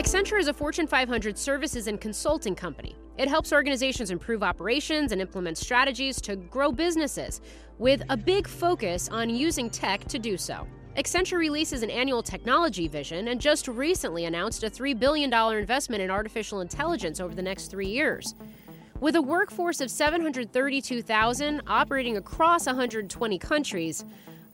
Accenture is a Fortune 500 services and consulting company. It helps organizations improve operations and implement strategies to grow businesses, with a big focus on using tech to do so. Accenture releases an annual technology vision and just recently announced a $3 billion investment in artificial intelligence over the next three years. With a workforce of 732,000 operating across 120 countries,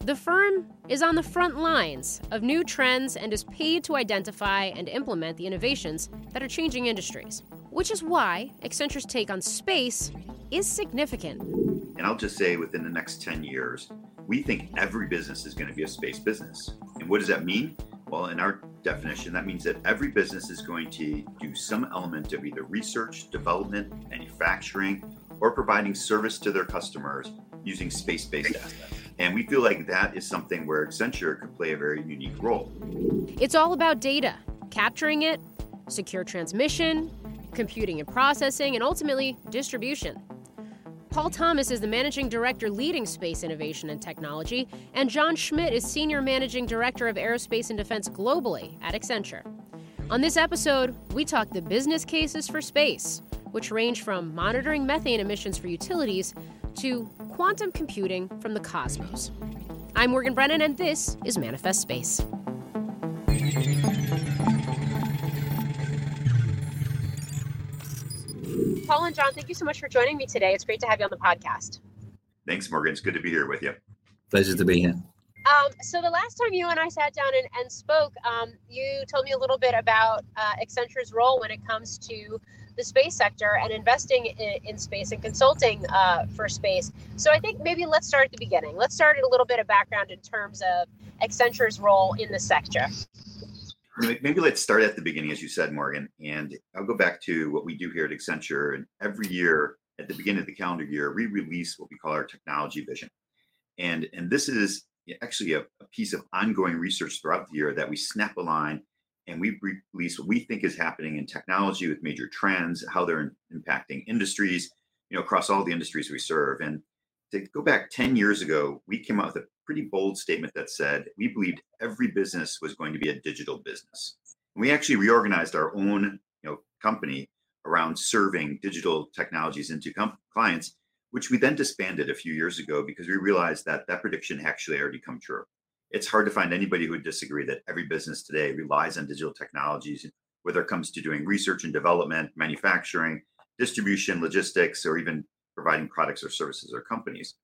the firm is on the front lines of new trends and is paid to identify and implement the innovations that are changing industries, which is why Accenture's take on space is significant. And I'll just say within the next 10 years, we think every business is going to be a space business. And what does that mean? Well, in our definition, that means that every business is going to do some element of either research, development, manufacturing, or providing service to their customers using space based assets. And we feel like that is something where Accenture could play a very unique role. It's all about data, capturing it, secure transmission, computing and processing, and ultimately distribution. Paul Thomas is the managing director leading space innovation and technology, and John Schmidt is senior managing director of aerospace and defense globally at Accenture. On this episode, we talk the business cases for space, which range from monitoring methane emissions for utilities to quantum computing from the cosmos. I'm Morgan Brennan, and this is Manifest Space. Paul and John, thank you so much for joining me today. It's great to have you on the podcast. Thanks, Morgan. It's good to be here with you. Pleasure to be here. Um, so the last time you and I sat down and, and spoke, um, you told me a little bit about uh, Accenture's role when it comes to the space sector and investing in, in space and consulting uh, for space. So I think maybe let's start at the beginning. Let's start at a little bit of background in terms of Accenture's role in the sector. Maybe let's start at the beginning, as you said, Morgan. And I'll go back to what we do here at Accenture. And every year, at the beginning of the calendar year, we release what we call our technology vision. And, and this is actually a, a piece of ongoing research throughout the year that we snap a line and we release what we think is happening in technology with major trends, how they're impacting industries, you know, across all the industries we serve. And to go back 10 years ago, we came out with a pretty bold statement that said we believed every business was going to be a digital business. And we actually reorganized our own, you know, company around serving digital technologies into com- clients, which we then disbanded a few years ago because we realized that that prediction actually already come true it's hard to find anybody who would disagree that every business today relies on digital technologies, whether it comes to doing research and development, manufacturing, distribution, logistics, or even providing products or services or companies.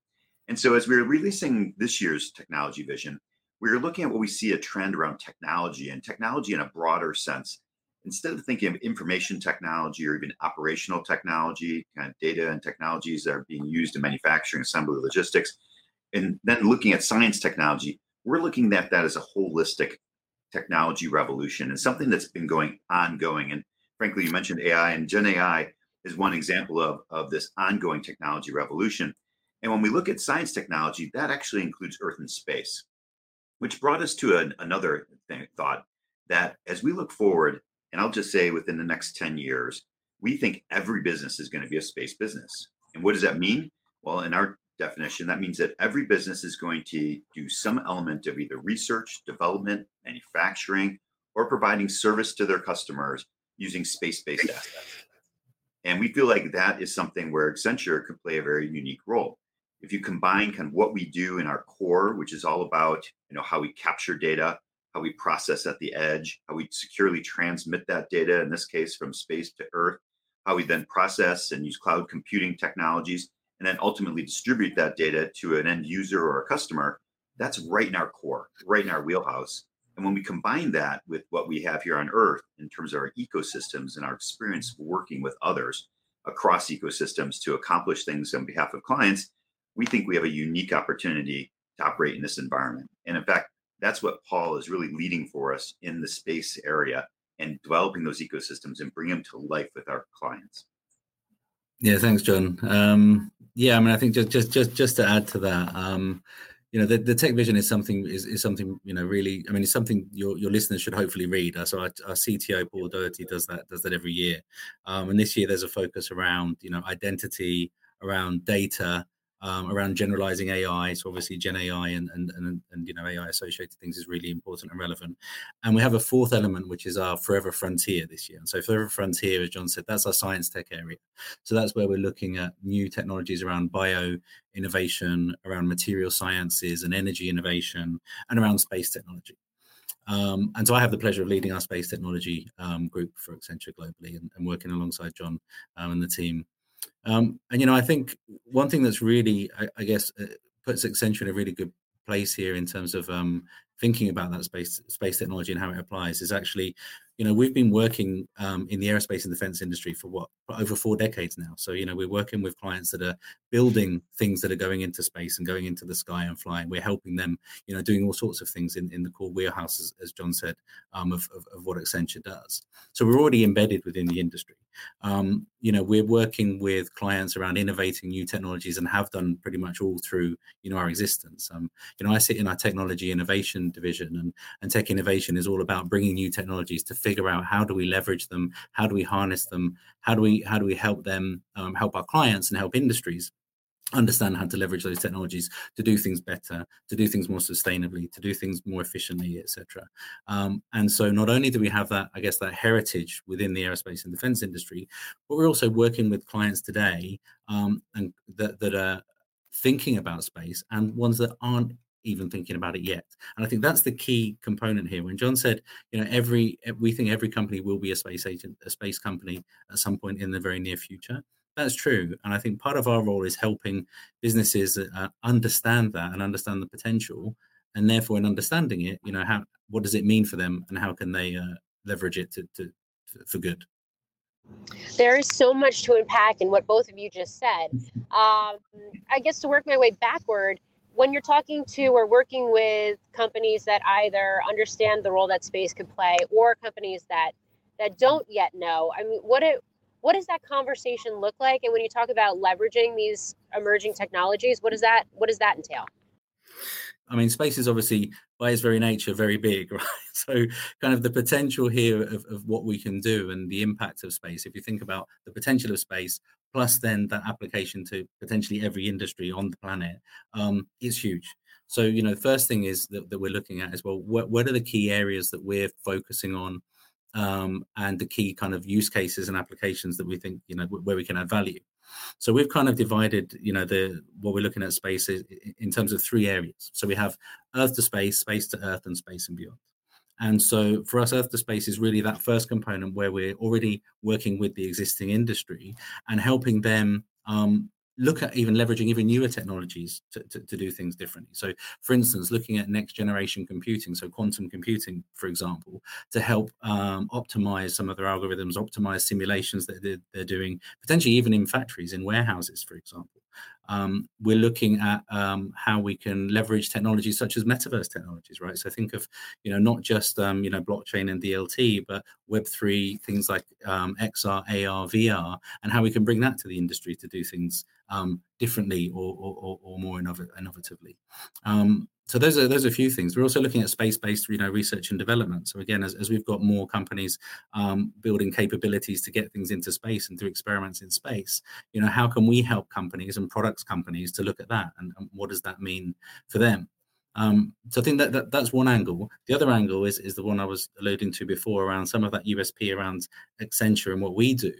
And so, as we are releasing this year's technology vision, we are looking at what we see a trend around technology and technology in a broader sense. Instead of thinking of information technology or even operational technology, kind of data and technologies that are being used in manufacturing, assembly, logistics, and then looking at science technology, we're looking at that as a holistic technology revolution and something that's been going ongoing. And frankly, you mentioned AI and Gen AI is one example of, of this ongoing technology revolution. And when we look at science technology, that actually includes Earth and space, which brought us to an, another thought that as we look forward, and I'll just say within the next 10 years, we think every business is going to be a space business. And what does that mean? Well, in our definition, that means that every business is going to do some element of either research, development, manufacturing, or providing service to their customers using space based assets. And we feel like that is something where Accenture could play a very unique role. If you combine kind of what we do in our core, which is all about you know how we capture data, how we process at the edge, how we securely transmit that data, in this case from space to Earth, how we then process and use cloud computing technologies and then ultimately distribute that data to an end user or a customer, that's right in our core, right in our wheelhouse. And when we combine that with what we have here on Earth in terms of our ecosystems and our experience working with others across ecosystems to accomplish things on behalf of clients, we think we have a unique opportunity to operate in this environment. And in fact, that's what Paul is really leading for us in the space area and developing those ecosystems and bring them to life with our clients. Yeah, thanks, John. Um, yeah, I mean, I think just just just just to add to that, um, you know, the, the tech vision is something is, is something you know really. I mean, it's something your your listeners should hopefully read. So our, our CTO Paul Daugherty does that does that every year, um, and this year there's a focus around you know identity, around data, um, around generalizing AI. So obviously Gen AI and, and, and, and, you know, AI associated things is really important and relevant. And we have a fourth element, which is our forever frontier this year. And so forever frontier, as John said, that's our science tech area. So that's where we're looking at new technologies around bio innovation, around material sciences and energy innovation, and around space technology. Um, and so I have the pleasure of leading our space technology um, group for Accenture globally and, and working alongside John um, and the team um, and you know, I think one thing that's really, I, I guess, uh, puts Accenture in a really good place here in terms of um, thinking about that space space technology and how it applies is actually you know we've been working um, in the aerospace and defense industry for what for over four decades now. So you know we're working with clients that are building things that are going into space and going into the sky and flying. We're helping them you know doing all sorts of things in, in the core wheelhouse as, as john said um, of, of, of, what accenture does. So we're already embedded within the industry. Um, you know we're working with clients around innovating new technologies and have done pretty much all through you know our existence. Um, you know i sit in our technology innovation division and, and tech innovation is all about bringing new technologies to figure out how do we leverage them how do we harness them how do we how do we help them um, help our clients and help industries understand how to leverage those technologies to do things better to do things more sustainably to do things more efficiently etc um, and so not only do we have that i guess that heritage within the aerospace and defense industry but we're also working with clients today um, and that, that are thinking about space and ones that aren't even thinking about it yet. And I think that's the key component here. When John said, you know, every we think every company will be a space agent, a space company at some point in the very near future. That's true, and I think part of our role is helping businesses uh, understand that and understand the potential, and therefore, in understanding it, you know, how what does it mean for them, and how can they uh, leverage it to, to for good. There is so much to unpack in what both of you just said. Um, I guess to work my way backward, when you're talking to or working with companies that either understand the role that space could play or companies that that don't yet know i mean what it what does that conversation look like? And when you talk about leveraging these emerging technologies what does that what does that entail I mean, space is obviously by its very nature very big, right? So, kind of the potential here of, of what we can do and the impact of space. If you think about the potential of space, plus then that application to potentially every industry on the planet, um, is huge. So, you know, the first thing is that, that we're looking at is well, what, what are the key areas that we're focusing on um, and the key kind of use cases and applications that we think you know where we can add value so we've kind of divided you know the what we're looking at space in terms of three areas. So we have earth to space space to earth and space and beyond. And so for us earth to space is really that first component where we're already working with the existing industry and helping them um, look at even leveraging even newer technologies to, to, to, do things differently. So, for instance, looking at next generation computing, so quantum computing, for example, to help um, optimize some of their algorithms, optimize simulations that they're, they're, doing, potentially even in factories, in warehouses, for example. Um, we're looking at um, how we can leverage technologies such as metaverse technologies, right? So think of, you know, not just um, you know blockchain and DLT, but Web three things like um, XR, AR, VR, and how we can bring that to the industry to do things um, differently or, or, or more innovatively. Um, so those are those are a few things. We're also looking at space-based, you know, research and development. So again, as, as we've got more companies um, building capabilities to get things into space and do experiments in space, you know, how can we help companies and products companies to look at that and, and what does that mean for them? Um, so I think that, that that's one angle. The other angle is is the one I was alluding to before around some of that USP around Accenture and what we do.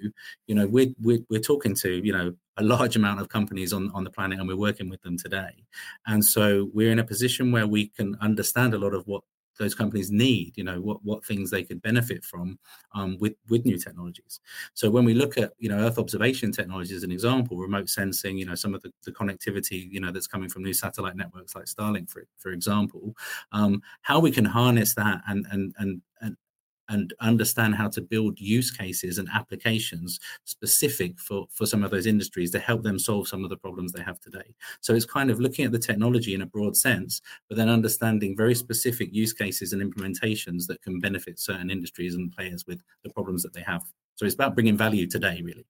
You know, we're we're, we're talking to you know a large amount of companies on on the planet, and we're working with them today. And so we're in a position where we can understand a lot of what those companies need you know what what things they could benefit from um, with with new technologies. So when we look at you know earth observation technology as an example remote sensing you know some of the, the connectivity you know that's coming from new satellite networks like starlink for for example um, how we can harness that and and and and and understand how to build use cases and applications specific for for some of those industries to help them solve some of the problems they have today. So it's kind of looking at the technology in a broad sense but then understanding very specific use cases and implementations that can benefit certain industries and players with the problems that they have. So it's about bringing value today really.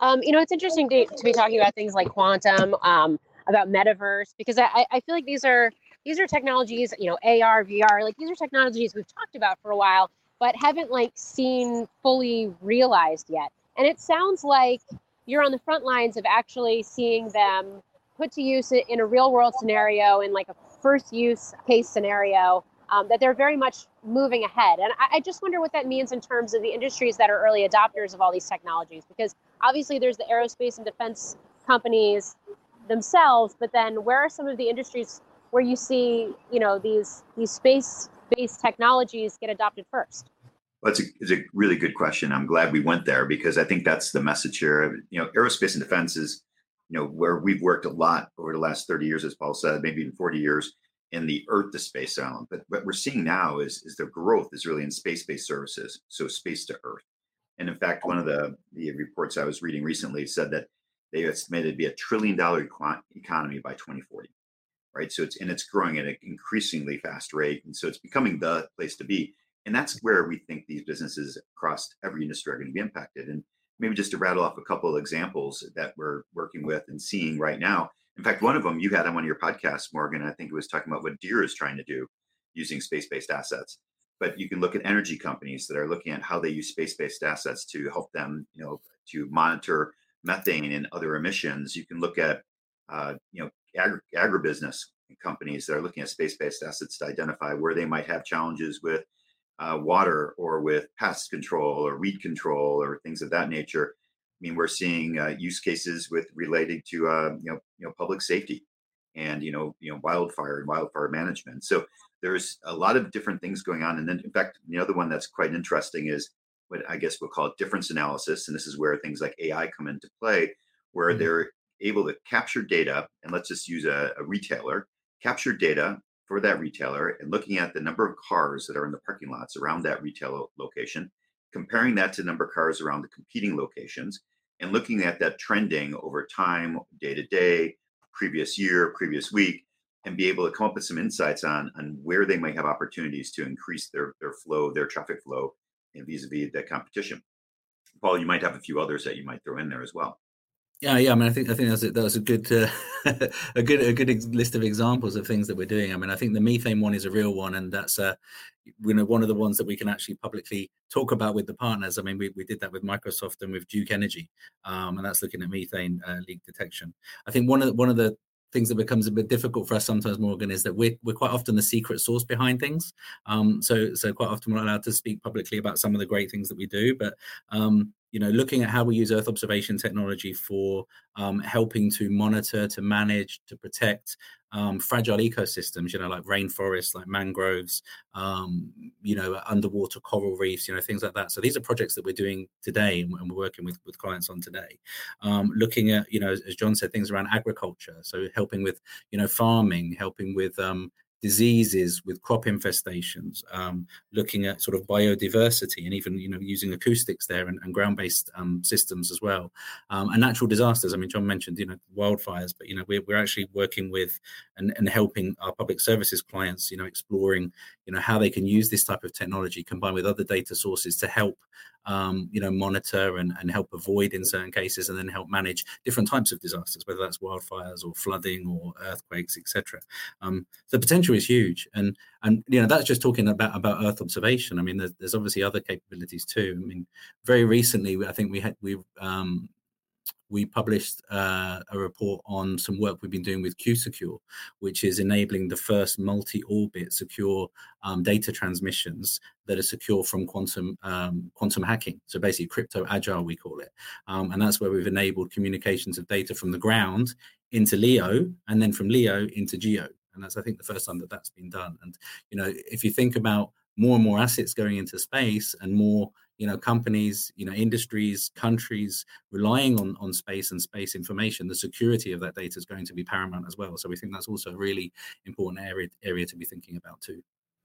Um, you know, it's interesting to, to, be talking about things like quantum, um, about metaverse, because I, I feel like these are these are technologies, you know, AR, VR, like these are technologies we've talked about for a while, but haven't like seen fully realized yet. And it sounds like you're on the front lines of actually seeing them put to use in a real world scenario, in like a first use case scenario, um, that they're very much moving ahead. And I, I just wonder what that means in terms of the industries that are early adopters of all these technologies, because obviously there's the aerospace and defense companies themselves, but then where are some of the industries where you see, you know, these these space-based technologies get adopted first? Well, it's a, it's a really good question. I'm glad we went there because I think that's the message here. You know, aerospace and defense is, you know, where we've worked a lot over the last 30 years, as Paul said, maybe even 40 years in the Earth to space element. But what we're seeing now is is the growth is really in space-based services, so space to Earth. And in fact, one of the, the reports I was reading recently said that they estimated to be a trillion dollar economy by 2040. Right. So it's and it's growing at an increasingly fast rate. And so it's becoming the place to be. And that's where we think these businesses across every industry are going to be impacted. And maybe just to rattle off a couple of examples that we're working with and seeing right now. In fact, one of them you had on one of your podcasts, Morgan, I think it was talking about what Deere is trying to do using space-based assets but you can look at energy companies that are looking at how they use space-based assets to help them, you know, to monitor methane and other emissions. You can look at, uh, you know, agri- agribusiness companies that are looking at space-based assets to identify where they might have challenges with uh, water or with pest control or weed control or things of that nature. I mean, we're seeing uh, use cases with related to uh, you know you know public safety and you know you know wildfire and wildfire management. So there's a lot of different things going on. And then, in fact, the other one that's quite interesting is what I guess we'll call it difference analysis. And this is where things like AI come into play, where mm-hmm. they're able to capture data. And let's just use a, a retailer, capture data for that retailer and looking at the number of cars that are in the parking lots around that retail location, comparing that to the number of cars around the competing locations, and looking at that trending over time, day to day, previous year, previous week, and be able to come up with some insights on on where they might have opportunities to increase their their flow, their traffic flow, and vis-a-vis that competition. Paul, you might have a few others that you might throw in there as well. Yeah, yeah. I mean, I think I think that's a, that was a good uh, a good a good list of examples of things that we're doing. I mean, I think the methane one is a real one, and that's uh, you know one of the ones that we can actually publicly talk about with the partners. I mean, we, we did that with Microsoft and with Duke Energy, um, and that's looking at methane uh, leak detection. I think one of the, one of the things that becomes a bit difficult for us sometimes, Morgan, is that we're, we're quite often the secret source behind things. Um, so so quite often we're not allowed to speak publicly about some of the great things that we do. But um, you know, looking at how we use Earth observation technology for um, helping to monitor, to manage, to protect um, fragile ecosystems, you know, like rainforests, like mangroves, um, you know, underwater coral reefs, you know, things like that. So these are projects that we're doing today and we're working with, with clients on today. Um, looking at, you know, as John said, things around agriculture. So helping with, you know, farming, helping with, um, diseases with crop infestations, um, looking at sort of biodiversity and even you know using acoustics there and, and ground-based um, systems as well, um, and natural disasters. I mean, John mentioned you know wildfires, but you know we're, we're actually working with and, and helping our public services clients, you know, exploring you know how they can use this type of technology combined with other data sources to help um, you know, monitor and, and help avoid in certain cases, and then help manage different types of disasters, whether that's wildfires or flooding or earthquakes, etc. Um, the potential is huge, and and you know that's just talking about about Earth observation. I mean, there's, there's obviously other capabilities too. I mean, very recently, I think we had we um, we published uh, a report on some work we've been doing with QuSecure, which is enabling the first multi-orbit secure um, data transmissions that are secure from quantum um, quantum hacking. So basically, crypto agile we call it, um, and that's where we've enabled communications of data from the ground into LEO, and then from LEO into GEO. And that's I think the first time that that's been done. And you know, if you think about more and more assets going into space and more you know companies you know industries countries relying on on space and space information the security of that data is going to be paramount as well so we think that's also a really important area area to be thinking about too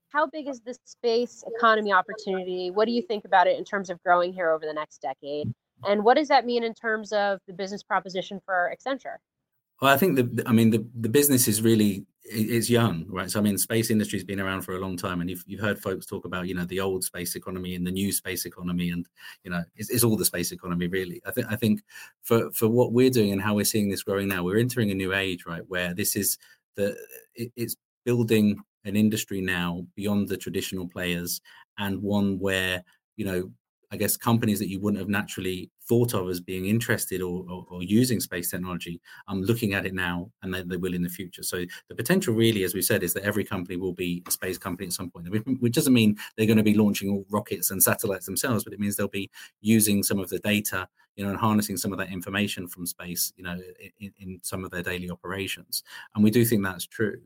how big is the space economy opportunity? What do you think about it in terms of growing here over the next decade? And what does that mean in terms of the business proposition for Accenture? Well, I think the, I mean, the, the business is really it's young, right? So I mean, space industry's been around for a long time, and you've, you've heard folks talk about you know the old space economy and the new space economy, and you know it's, it's all the space economy really. I think I think for for what we're doing and how we're seeing this growing now, we're entering a new age, right? Where this is the it, it's building an industry now beyond the traditional players, and one where you know I guess companies that you wouldn't have naturally thought of as being interested or, or, or using space technology, I'm looking at it now and they, they, will in the future. So the potential really, as we said, is that every company will be a space company at some point, which doesn't mean they're going to be launching rockets and satellites themselves, but it means they'll be using some of the data, you know, and harnessing some of that information from space, you know, in, in some of their daily operations. And we do think that's true.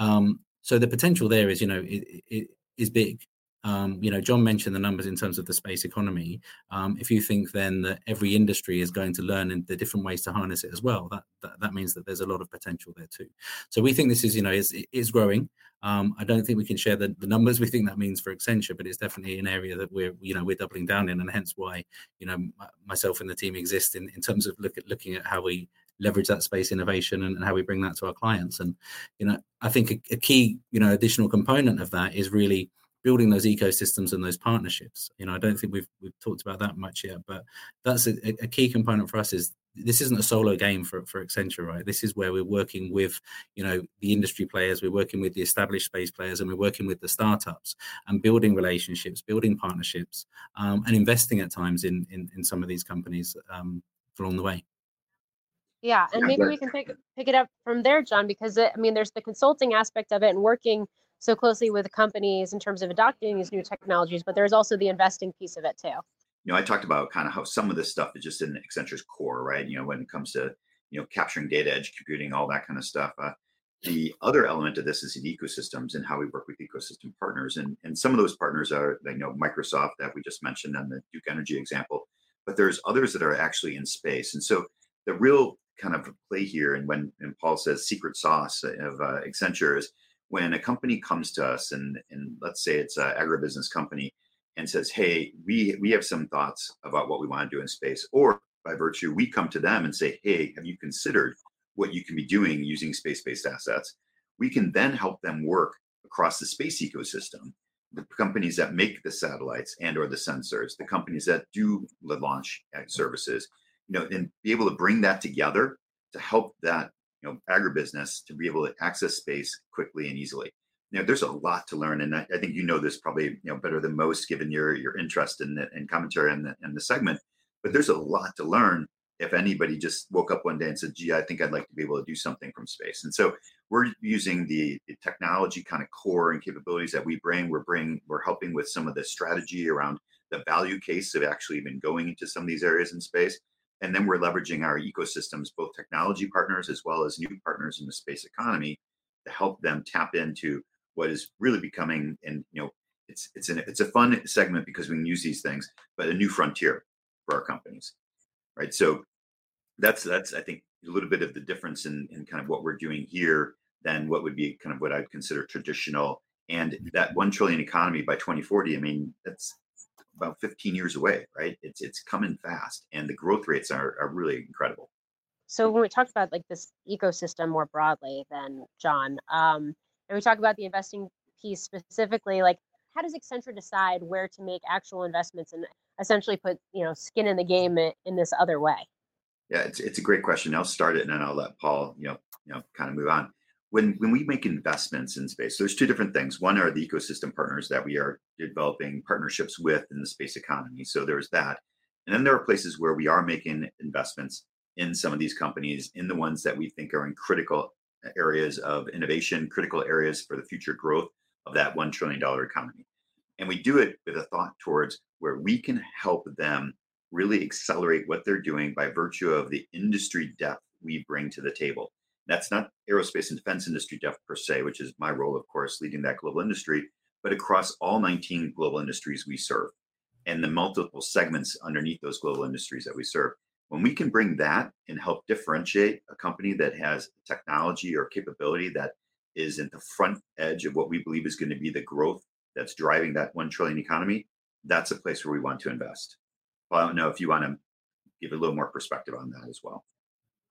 Um, so the potential there is, you know, it, it is big. Um, you know, John mentioned the numbers in terms of the space economy. Um, if you think then that every industry is going to learn in the different ways to harness it as well, that, that, that means that there's a lot of potential there too. So we think this is, you know, is is growing. Um, I don't think we can share the, the numbers we think that means for Accenture, but it's definitely an area that we're, you know, we're doubling down in, and hence why, you know, myself and the team exist in, in terms of look at looking at how we leverage that space innovation and, and how we bring that to our clients. And you know, I think a, a key, you know, additional component of that is really building those ecosystems and those partnerships. You know, I don't think we've we've talked about that much yet, but that's a, a, key component for us. Is this isn't a solo game for for Accenture, right? This is where we're working with you know the industry players, we're working with the established space players, and we're working with the startups and building relationships, building partnerships, um, and investing at times in, in in some of these companies um, along the way. Yeah, and maybe we can pick pick it up from there, John, because it, I mean, there's the consulting aspect of it and working so closely with companies in terms of adopting these new technologies, but there's also the investing piece of it too. You know, I talked about kind of how some of this stuff is just in Accenture's core, right? You know, when it comes to you know capturing data, edge computing, all that kind of stuff. Uh, the other element of this is in ecosystems and how we work with ecosystem partners, and and some of those partners are, you know, Microsoft that we just mentioned and the Duke Energy example, but there's others that are actually in space, and so the real kind of play here, and when and Paul says secret sauce of uh, Accenture is when a company comes to us and, and let's say it's an agribusiness company and says, hey, we, we have some thoughts about what we want to do in space, or by virtue, we come to them and say, hey, have you considered what you can be doing using space-based assets? We can then help them work across the space ecosystem the companies that make the satellites and or the sensors the companies that do the launch services you know and be able to bring that together to help that you know agribusiness to be able to access space quickly and easily. You know there's a lot to learn and i, I think you know this probably you know better than most given your your interest in the, and commentary in the, the segment but there's a lot to learn if anybody just woke up one day and said gee i think i'd like to be able to do something from space. And so we're using the, the technology kind of core and capabilities that we bring. We're bring we're helping with some of the strategy around the value case of actually even going into some of these areas in space and then we're leveraging our ecosystems, both technology partners as well as new partners in the space economy, to help them tap into what is really becoming. And you know, it's it's an it's a fun segment because we can use these things, but a new frontier for our companies, right? So that's that's I think a little bit of the difference in in kind of what we're doing here than what would be kind of what I'd consider traditional. And that one trillion economy by 2040, I mean, that's about 15 years away, right? It's it's coming fast, and the growth rates are are really incredible. So when we talk about like this ecosystem more broadly, then John, um, and we talk about the investing piece specifically, like how does Accenture decide where to make actual investments and essentially put you know skin in the game in this other way? Yeah, it's it's a great question. I'll start it and then I'll let Paul you know you know kind of move on when when we make investments in space there's two different things. One are the ecosystem partners that we are developing partnerships with in the space economy. So there's that. And then there are places where we are making investments in some of these companies in the ones that we think are in critical areas of innovation critical areas for the future growth of that $1 trillion economy. And we do it with a thought towards where we can help them really accelerate what they're doing by virtue of the industry depth we bring to the table that's not aerospace and defense industry depth per se, which is my role, of course, leading that global industry, but across all 19 global industries we serve and the multiple segments underneath those global industries that we serve. When we can bring that and help differentiate a company that has technology or capability that is at the front edge of what we believe is going to be the growth that's driving that 1 trillion economy, that's a place where we want to invest. Well, I don't know if you want to give a little more perspective on that as well.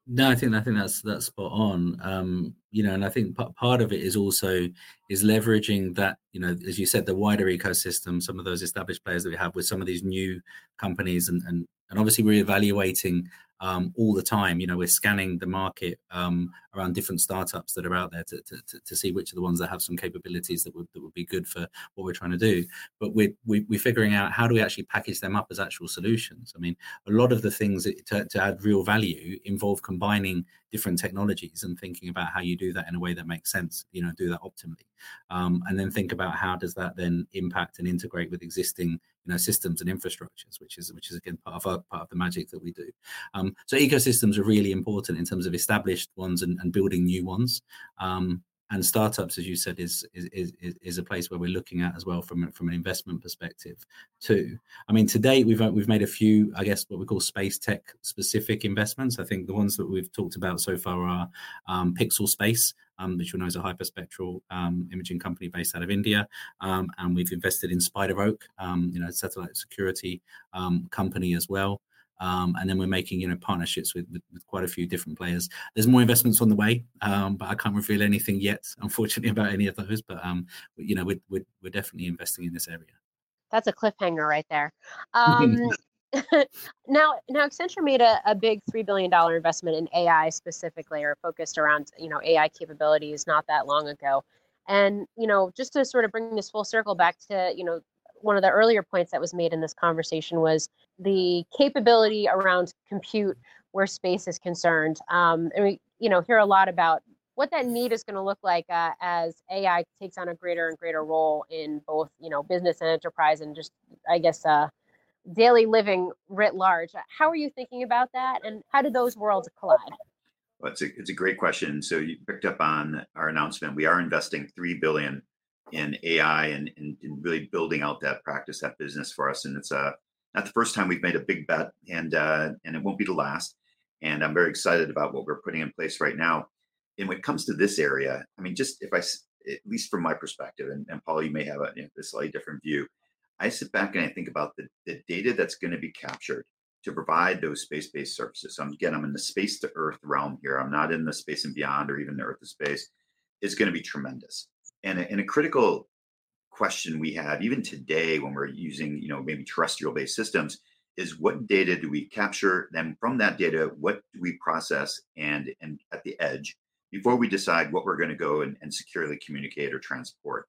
No, I think I think that's that's spot on. Um, you know, and I think p- part of it is also is leveraging that. You know, as you said, the wider ecosystem, some of those established players that we have with some of these new companies, and and and obviously we're evaluating um, all the time. You know, we're scanning the market um, around different startups that are out there to, to, to, see which are the ones that have some capabilities that would that would be good for what we're trying to do. But we're we, we are figuring out how do we actually package them up as actual solutions. I mean, a lot of the things that, to, to add real value involve combining different technologies and thinking about how you do that in a way that makes sense. You know, do that optimally, um, and then think about how does that then impact and integrate with existing you know systems and infrastructures, which is which is again part of our, part of the magic that we do. Um, so ecosystems are really important in terms of established ones and, and building new ones. Um, and startups, as you said, is, is is is a place where we're looking at as well from from an investment perspective too. I mean, to date we've we've made a few, I guess, what we call space tech specific investments. I think the ones that we've talked about so far are um, Pixxel Space, um, which we know is a hyperspectral um, imaging company based out of India, um, and we've invested in SpiderOak, um, you know, satellite security um, company as well. Um, and then we're making you know partnerships with, with, with, quite a few different players. There's more investments on the way, um, but I can't reveal anything yet, unfortunately, about any of those. But um, you know, we're, we're, we're definitely investing in this area. That's a cliffhanger right there. Um, now, now Accenture made a, a big three billion dollar investment in AI specifically, or focused around you know AI capabilities, not that long ago. And you know, just to sort of bring this full circle back to you know one of the earlier points that was made in this conversation was the capability around compute where space is concerned. Um, and we, you know, hear a lot about what that need is going to look like uh, as AI takes on a greater and greater role in both, you know, business and enterprise, and just, I guess, uh, daily living writ large. How are you thinking about that, and how do those worlds collide? Well, it's a it's a great question. So you picked up on our announcement. We are investing three billion in AI and, and, and, really building out that practice, that business for us. And it's uh, not the first time we've made a big bet, and uh, and it won't be the last. And I'm very excited about what we're putting in place right now. And when it comes to this area, I mean, just if I, at least from my perspective, and, and Paul, you may have a, you know, a slightly different view. I sit back and I think about the, the data that's going to be captured to provide those space-based services. So again, I'm in the space to Earth realm here. I'm not in the space and beyond, or even the Earth to space. Is going to be tremendous and a, and a critical question we have even today when we're using you know maybe terrestrial based systems is what data do we capture then from that data what do we process and and at the edge before we decide what we're going to go and, and securely communicate or transport?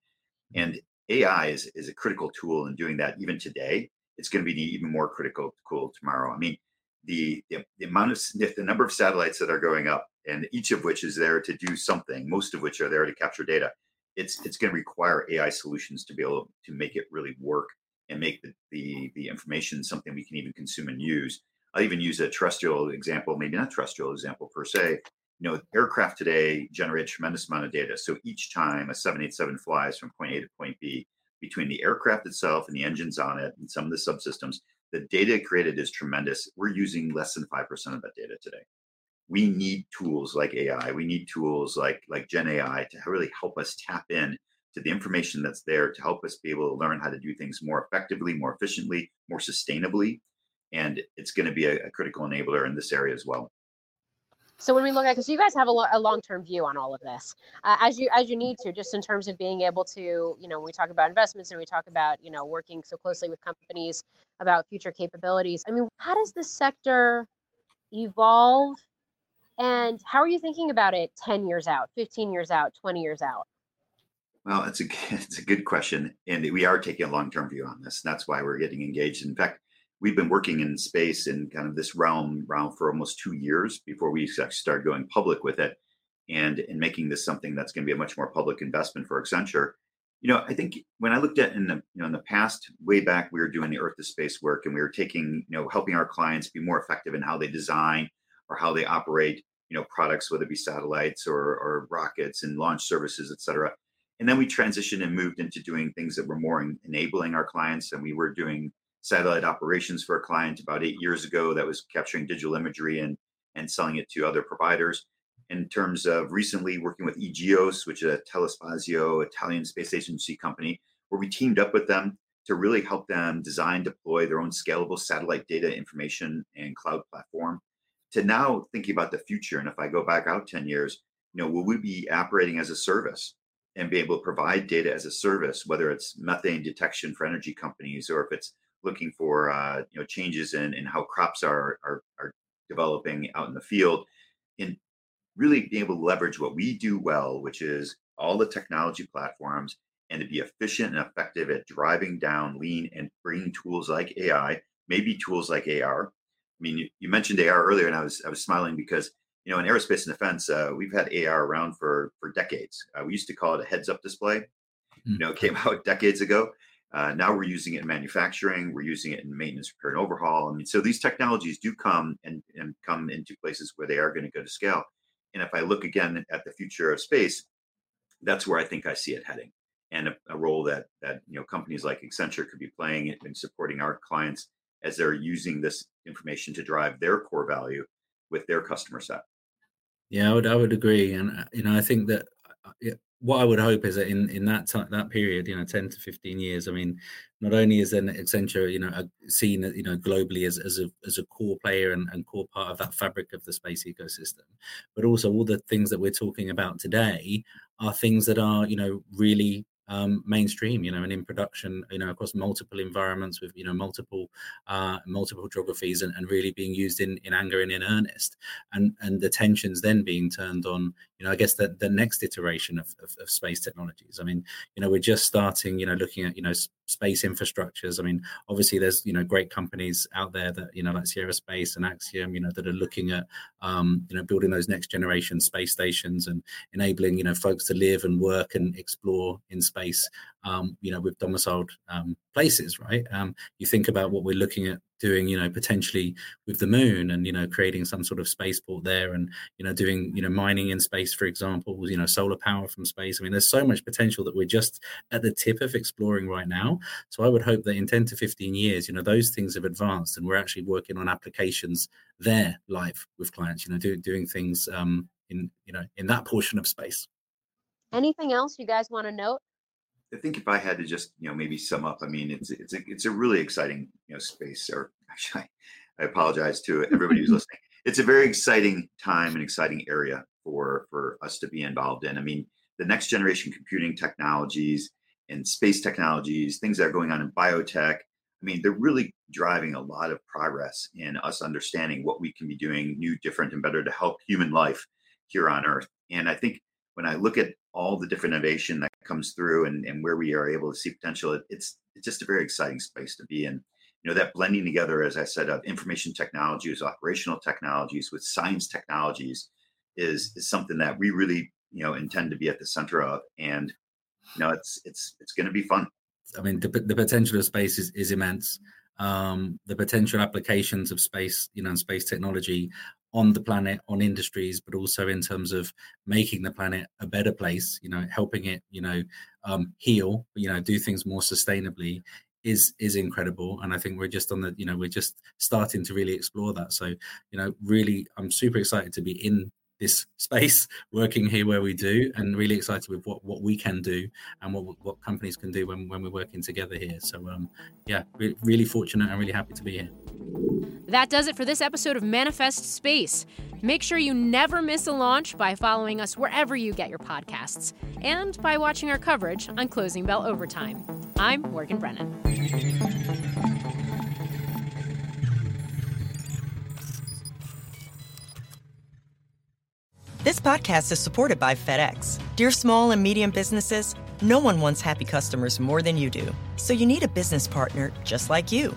Mm-hmm. And ai is, is a critical tool in doing that even today. It's going to be even more critical cool tomorrow. I mean the, the, the amount of the number of satellites that are going up and each of which is there to do something most of which are there to capture data it's it's going to require AI solutions to be able to make it really work and make the, the the information something we can even consume and use. I'll even use a terrestrial example, maybe not terrestrial example per se. You know, aircraft today generate tremendous amount of data. So each time a 787 flies from point A to point B, between the aircraft itself and the engines on it and some of the subsystems, the data created is tremendous. We're using less than 5% of that data today we need tools like AI. We need tools like like Gen AI to really help us tap in to the information that's there to help us be able to learn how to do things more effectively, more efficiently, more sustainably. And it's going to be a, a critical enabler in this area as well. So when we look at, because you guys have a, lo- a long-term view on all of this, uh, as you as you need to, just in terms of being able to, you know, we talk about investments and we talk about, you know, working so closely with companies about future capabilities. I mean, how does this sector evolve and how are you thinking about it 10 years out, 15 years out, 20 years out? Well, it's a it's a good question, and we are taking a long term view on this. That's why we're getting engaged. In fact, we've been working in space in kind of this realm realm for almost two years before we actually started going public with it, and in making this something that's going to be a much more public investment for Accenture. You know, I think when I looked at in the you know in the past, way back, we were doing the Earth to space work, and we were taking you know helping our clients be more effective in how they design or how they operate you know products whether it be satellites or, or rockets and launch services et cetera and then we transitioned and moved into doing things that were more enabling our clients and we were doing satellite operations for a client about eight years ago that was capturing digital imagery and and selling it to other providers in terms of recently working with e-GEOS which is a telespazio italian space agency company where we teamed up with them to really help them design, deploy their own scalable satellite data information and cloud platform. To now thinking about the future, and if I go back out 10 years, you know, will we be operating as a service and be able to provide data as a service, whether it's methane detection for energy companies or if it's looking for uh, you know changes in, in how crops are, are are developing out in the field, and really being able to leverage what we do well, which is all the technology platforms and to be efficient and effective at driving down lean and bringing tools like AI, maybe tools like AR. I mean, you, you mentioned AR earlier, and I was I was smiling because you know in aerospace and defense, uh, we've had AR around for for decades. Uh, we used to call it a heads-up display. Mm-hmm. You know, it came out decades ago. Uh, now we're using it in manufacturing. We're using it in maintenance, repair, and overhaul. I mean, so these technologies do come and, and come into places where they are going to go to scale. And if I look again at the future of space, that's where I think I see it heading and a, a, role that that you know companies like Accenture could be playing in supporting our clients as they're using this information to drive their core value with their customer set. Yeah, I would I would agree, and uh, you know I think that uh, what I would hope is that in in that time, that period, you know, ten to fifteen years, I mean, not only is then Accenture, you know, seen you know globally as as a as a core player and, and core part of that fabric of the space ecosystem, but also all the things that we're talking about today are things that are you know really um, mainstream, you know, and in production, you know, across multiple environments with, you know, multiple uh, multiple geographies and, and really being used in, in anger and in earnest. And and the tensions then being turned on, you know, I guess the, the next iteration of, of, of space technologies. I mean, you know, we're just starting, you know, looking at, you know, space infrastructures. I mean, obviously there's, you know, great companies out there that, you know, like Sierra Space and Axiom, you know, that are looking at, um, you know, building those next generation space stations and enabling, you know, folks to live and work and explore in space space, um, you know, with domiciled um, places, right? Um, you think about what we're looking at doing, you know, potentially with the moon and, you know, creating some sort of spaceport there and, you know, doing, you know, mining in space, for example, you know, solar power from space. I mean, there's so much potential that we're just at the tip of exploring right now. So I would hope that in 10 to 15 years, you know, those things have advanced and we're actually working on applications there live with clients, you know, do, doing things um, in, you know, in that portion of space. Anything else you guys want to note? I think if I had to just you know maybe sum up, I mean it's it's a it's a really exciting you know space. Or actually, I, I apologize to everybody who's listening. It's a very exciting time and exciting area for for us to be involved in. I mean, the next generation computing technologies and space technologies, things that are going on in biotech. I mean, they're really driving a lot of progress in us understanding what we can be doing new, different, and better to help human life here on Earth. And I think when I look at all the different innovation that comes through and, and where we are able to see potential, it, it's it's just a very exciting space to be in. You know, that blending together, as I said, of information technologies, operational technologies with science technologies is is something that we really, you know, intend to be at the center of. And you know, it's it's it's gonna be fun. I mean, the, the potential of space is, is immense. Um, the potential applications of space, you know, and space technology on the planet, on industries, but also in terms of making the planet a better place, you know, helping it, you know, um, heal, you know, do things more sustainably is is incredible. And i think we're just on the you know we're just starting to really explore that. So you know really i'm super excited to be in this space working here where we do and really excited with what what we can do and what what companies can do when, when we're working together here. So um yeah really fortunate and really happy to be here that does it for this episode of Manifest Space. Make sure you never miss a launch by following us wherever you get your podcasts and by watching our coverage on Closing Bell Overtime. I'm Morgan Brennan. This podcast is supported by FedEx. Dear small and medium businesses, no one wants happy customers more than you do. So you need a business partner just like you